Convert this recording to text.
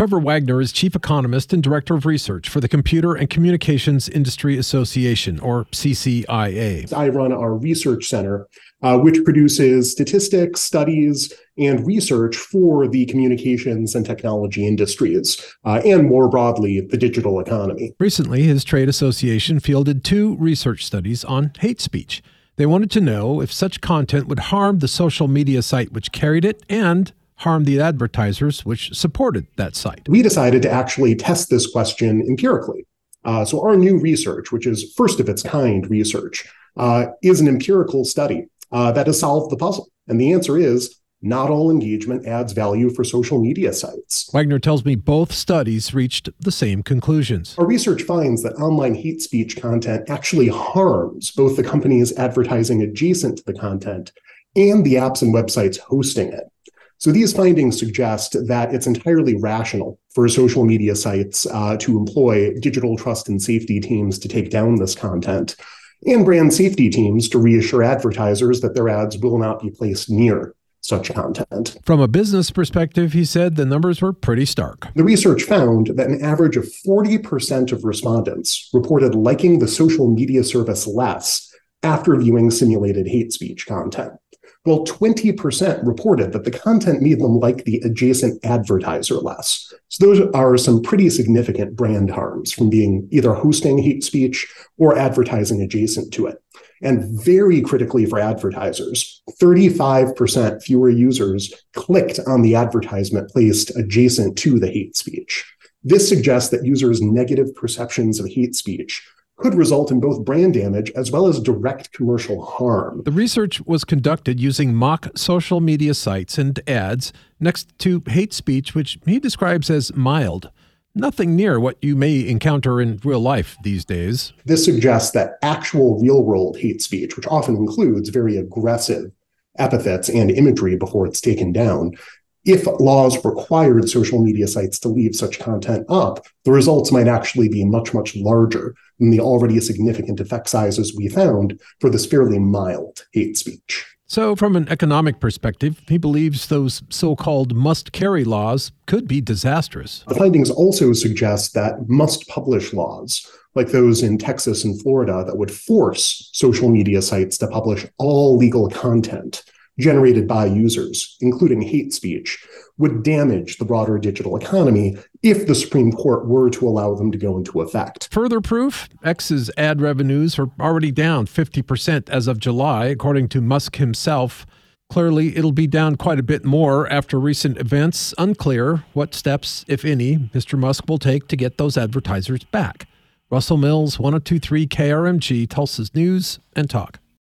Trevor Wagner is chief economist and director of research for the Computer and Communications Industry Association, or CCIA. I run our research center, uh, which produces statistics, studies, and research for the communications and technology industries, uh, and more broadly, the digital economy. Recently, his trade association fielded two research studies on hate speech. They wanted to know if such content would harm the social media site which carried it and harm the advertisers which supported that site. We decided to actually test this question empirically. Uh, so, our new research, which is first of its kind research, uh, is an empirical study uh, that has solved the puzzle. And the answer is not all engagement adds value for social media sites. Wagner tells me both studies reached the same conclusions. Our research finds that online hate speech content actually harms both the companies advertising adjacent to the content and the apps and websites hosting it. So these findings suggest that it's entirely rational for social media sites uh, to employ digital trust and safety teams to take down this content and brand safety teams to reassure advertisers that their ads will not be placed near such content. From a business perspective, he said the numbers were pretty stark. The research found that an average of 40% of respondents reported liking the social media service less after viewing simulated hate speech content. Well, 20% reported that the content made them like the adjacent advertiser less. So those are some pretty significant brand harms from being either hosting hate speech or advertising adjacent to it. And very critically for advertisers, 35% fewer users clicked on the advertisement placed adjacent to the hate speech. This suggests that users' negative perceptions of hate speech could result in both brand damage as well as direct commercial harm. The research was conducted using mock social media sites and ads next to hate speech, which he describes as mild. Nothing near what you may encounter in real life these days. This suggests that actual real world hate speech, which often includes very aggressive epithets and imagery before it's taken down, if laws required social media sites to leave such content up, the results might actually be much, much larger than the already significant effect sizes we found for this fairly mild hate speech. So, from an economic perspective, he believes those so called must carry laws could be disastrous. The findings also suggest that must publish laws, like those in Texas and Florida, that would force social media sites to publish all legal content generated by users, including hate speech, would damage the broader digital economy if the Supreme Court were to allow them to go into effect. Further proof X's ad revenues are already down 50% as of July, according to Musk himself. Clearly, it'll be down quite a bit more after recent events. Unclear what steps, if any, Mr. Musk will take to get those advertisers back. Russell Mills, 1023 KRMG, Tulsa's News and Talk.